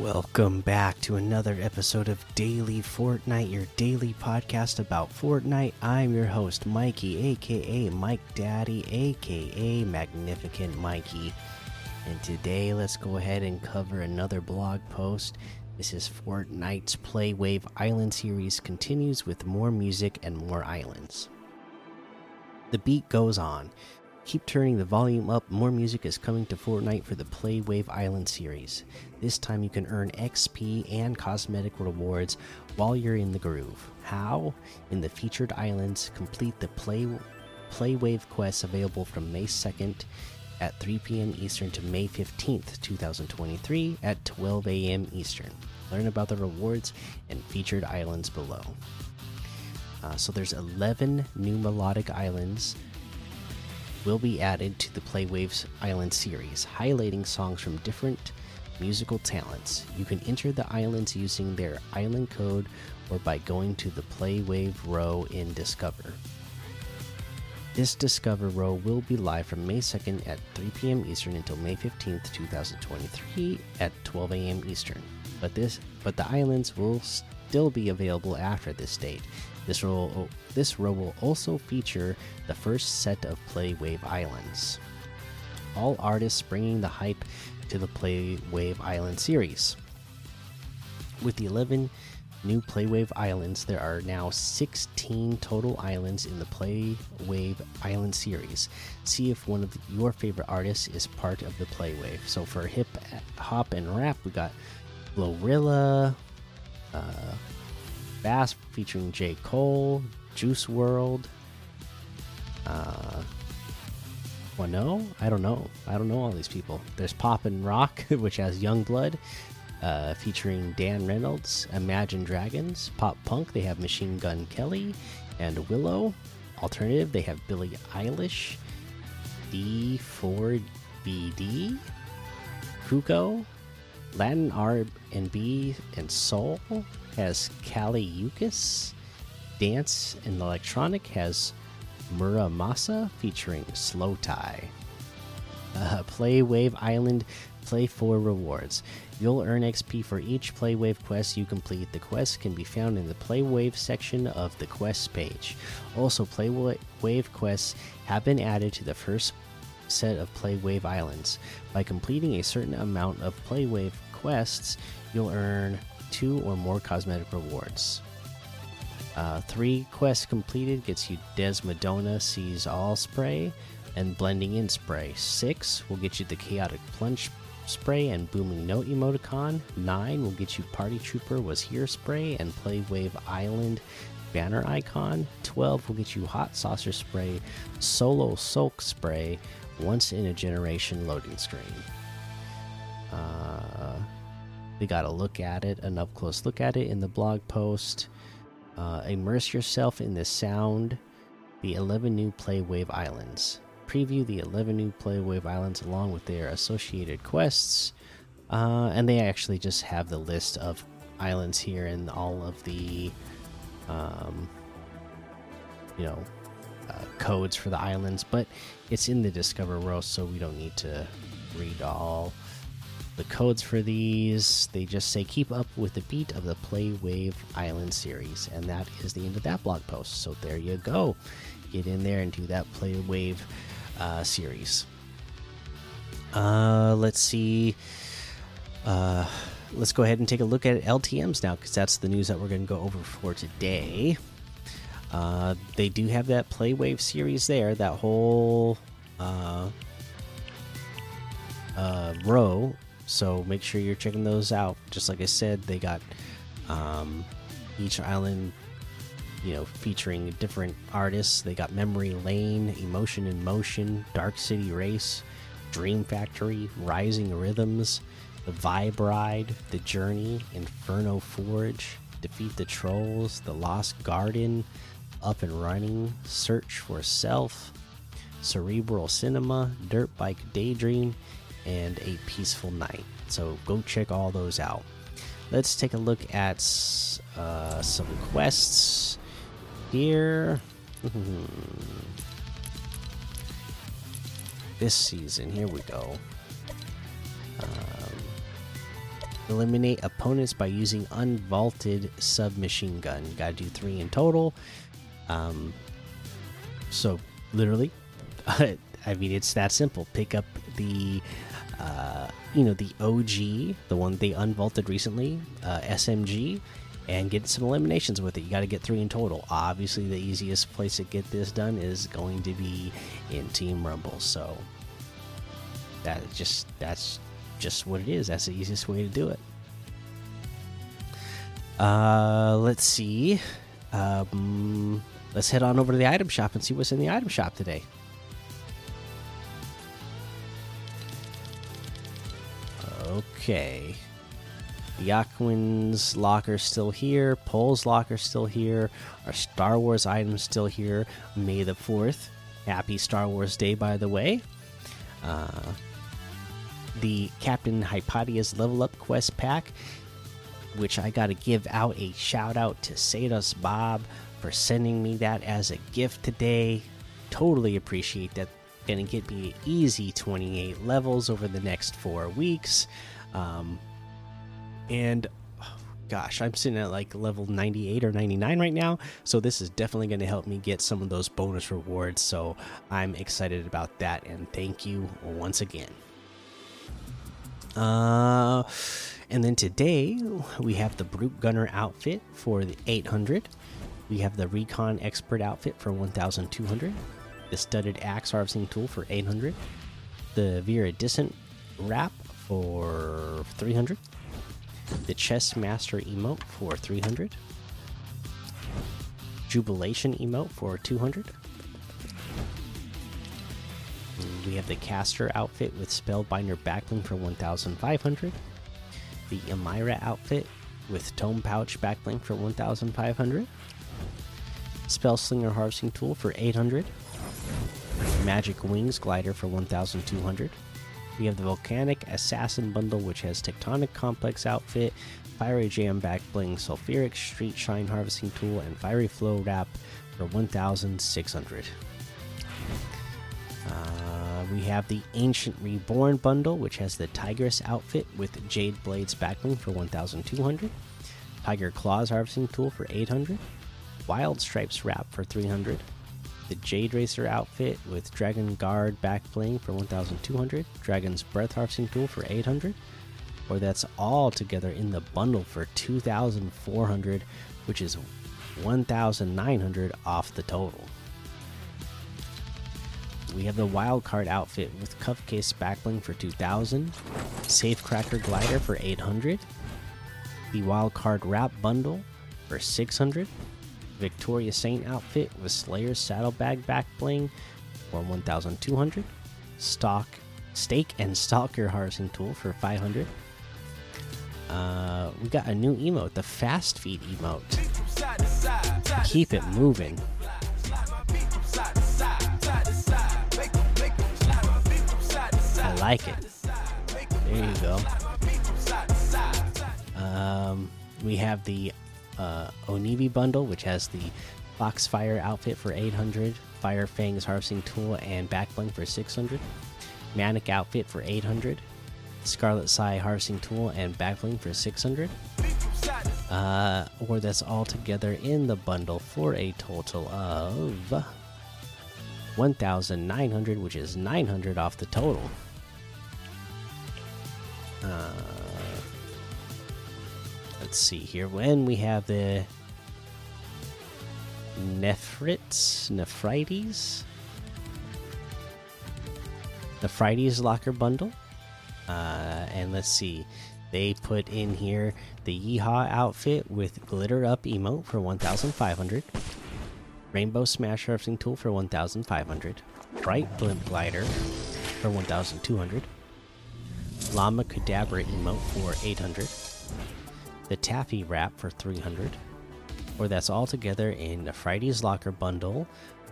Welcome back to another episode of Daily Fortnite, your daily podcast about Fortnite. I'm your host, Mikey, aka Mike Daddy, aka Magnificent Mikey. And today, let's go ahead and cover another blog post. This is Fortnite's Playwave Island series continues with more music and more islands. The beat goes on. Keep turning the volume up. More music is coming to Fortnite for the Play Wave Island series. This time you can earn XP and cosmetic rewards while you're in the groove. How? In the featured islands, complete the Play Play Wave quests available from May 2nd at 3 p.m. Eastern to May 15th, 2023 at 12 a.m. Eastern. Learn about the rewards and featured islands below. Uh, so there's 11 new melodic islands will be added to the Playwaves Island series, highlighting songs from different musical talents. You can enter the islands using their island code or by going to the Playwave row in Discover. This Discover row will be live from May 2nd at 3 p.m. Eastern until May 15th, 2023 at 12 a.m. Eastern. But this but the islands will still be available after this date. This row, this row will also feature the first set of Playwave Islands. All artists bringing the hype to the Playwave Island series. With the 11 new Playwave Islands, there are now 16 total islands in the Playwave Island series. See if one of your favorite artists is part of the Playwave. So for hip hop and rap, we got Glorilla, uh, Bas featuring J. Cole, Juice WRLD. Uh, well, no, I don't know. I don't know all these people. There's Pop and Rock, which has YUNGBLUD, uh, featuring Dan Reynolds. Imagine Dragons, Pop Punk. They have Machine Gun Kelly and Willow. Alternative, they have Billie Eilish, d4vd, Cuco, Latin R and Soul has Kali Uchis. Dance and Electronic has Mura Masa featuring slowthai. Uh, play Wave Island Play for rewards. You'll earn XP for each Playwave quest you complete. The quests can be found in the Playwave section of the quests page. Also, Playwave quests have been added to the first set of Playwave Islands. By completing a certain amount of Playwave quests, you'll earn two or more cosmetic rewards. Uh, three quests completed gets you Desmodona Sees All spray and Blending In spray. Six will get you the Chaotic Plunge spray and Booming Note emoticon. Nine will get you Party Trooper Was Here spray and Playwave Island banner icon. 12 will get you Hot Saucer spray, Solo Sulk spray, once in a generation loading screen. Uh, we got a look at it, an up close look at it in the blog post. Uh, immerse yourself in the sound, the 11 new Playwave Islands. Preview the 11 new Playwave Islands along with their associated quests. Uh, and they actually just have the list of islands here and all of the, um, you know, uh, codes for the islands. But it's in the Discover row, so we don't need to read all the codes for these. They just say keep up with the beat of the Play Wave Island series, and that is the end of that blog post. So there you go. Get in there and do that Play Wave uh, series. Uh, let's see. Uh, let's go ahead and take a look at LTMs now, because that's the news that we're going to go over for today. Uh, they do have that Play Wave series there, that whole uh, uh, row so make sure you're checking those out. Just like I said, they got um, each island, you know, featuring different artists. They got Memory Lane, Emotion in Motion, Dark City Race, Dream Factory, Rising Rhythms, The Vibe Ride, The Journey, Inferno Forge, Defeat the Trolls, The Lost Garden, Up and Running, Search for Self, Cerebral Cinema, Dirt Bike Daydream, and A Peaceful Night. So go check all those out. Let's take a look at uh, some quests here. this season, here we go. Um, Eliminate opponents by using unvaulted submachine gun. You gotta do three in total. Um, so literally, I mean, it's that simple. Pick up the, uh, you know, the OG, the one they unvaulted recently, uh, SMG, and get some eliminations with it. You got to get three in total. Obviously, the easiest place to get this done is going to be in Team Rumble. So that just that's just what it is. That's the easiest way to do it. Uh, let's see. Um, let's head on over to the item shop and see what's in the item shop today. Okay. Yakwin's locker still here. Pole's locker still here. Our Star Wars items still here. May the 4th. Happy Star Wars Day, by the way. Uh, the Captain Hypatia's Level Up Quest Pack, which I got to give out a shout out to Sados Bob for sending me that as a gift today. Totally appreciate that. Gonna get me easy 28 levels over the next four weeks. Um, and oh, gosh, I'm sitting at like level 98 or 99 right now. So this is definitely to help me get some of those bonus rewards. So I'm excited about that. And thank you once again. Uh, and then today we have the Brute Gunner outfit for the 800. We have the Recon Expert outfit for 1,200. The Studded Axe Harvesting Tool for 800. The Viridescent Wrap for 300. The Chess Master emote for 300. Jubilation emote for 200. We have the Caster outfit with Spellbinder Backbling for 1,500. The Amira outfit with Tome Pouch Backbling for 1,500. Spellslinger Harvesting Tool for 800. Magic Wings Glider for 1,200. We have the Volcanic Assassin Bundle, which has Tectonic Complex outfit, Fiery Jam Backbling, Sulfuric Street Shine Harvesting Tool, and Fiery Flow Wrap for 1,600. We have the Ancient Reborn bundle, which has the Tigress outfit with Jade Blades backbling for 1,200, Tiger Claws harvesting tool for 800, Wild Stripes wrap for 300, the Jade Racer outfit with Dragon Guard backbling for 1,200, Dragon's Breath harvesting tool for 800, or that's all together in the bundle for 2,400, which is 1,900 off the total. We have the wild card outfit with cuff case backbling for 2000, Safecracker glider for 800, the wild card wrap bundle for 600, Victoria Saint outfit with Slayer saddlebag backbling for 1200, stock stake and stalker harvesting tool for 500. Uh, we got a new emote, the fast feed emote. Keep it moving. Like it. There you go. Um, we have the uh, Onibi bundle, which has the Foxfire outfit for 800, Fire Fangs harvesting tool and backbling for 600, Manic outfit for 800, Scarlet Sai harvesting tool and backbling for 600. Uh, or that's all together in the bundle for a total of 1,900, which is 900 off the total. Uh, let's see here. When we have the Nephrits, Nephrites, the Nephrites locker bundle. Uh, and let's see, they put in here the Yeehaw outfit with glitter up emote for 1,500, Rainbow Smash harvesting tool for 1,500, Bright Blimp glider for 1,200, Llama Cadabra emote for 800, the Taffy wrap for 300, or that's all together in the Friday's Locker bundle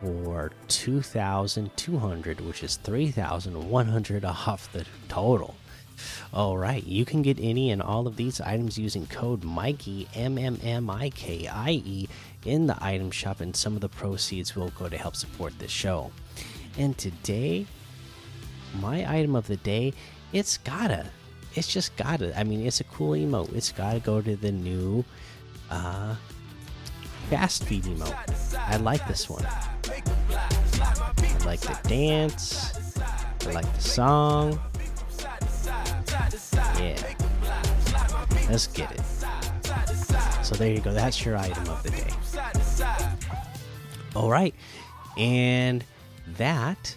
for 2,200, which is 3,100 off the total. All right, you can get any and all of these items using code Mikey M M M I K I E in the item shop, and some of the proceeds will go to help support this show. And today, my item of the day, it's gotta it's just gotta. I mean, it's a cool emote. It's gotta go to the new uh, fast feed emote. I like this one. I like the dance. I like the song. Yeah. Let's get it. So there you go. That's your item of the day. All right. And that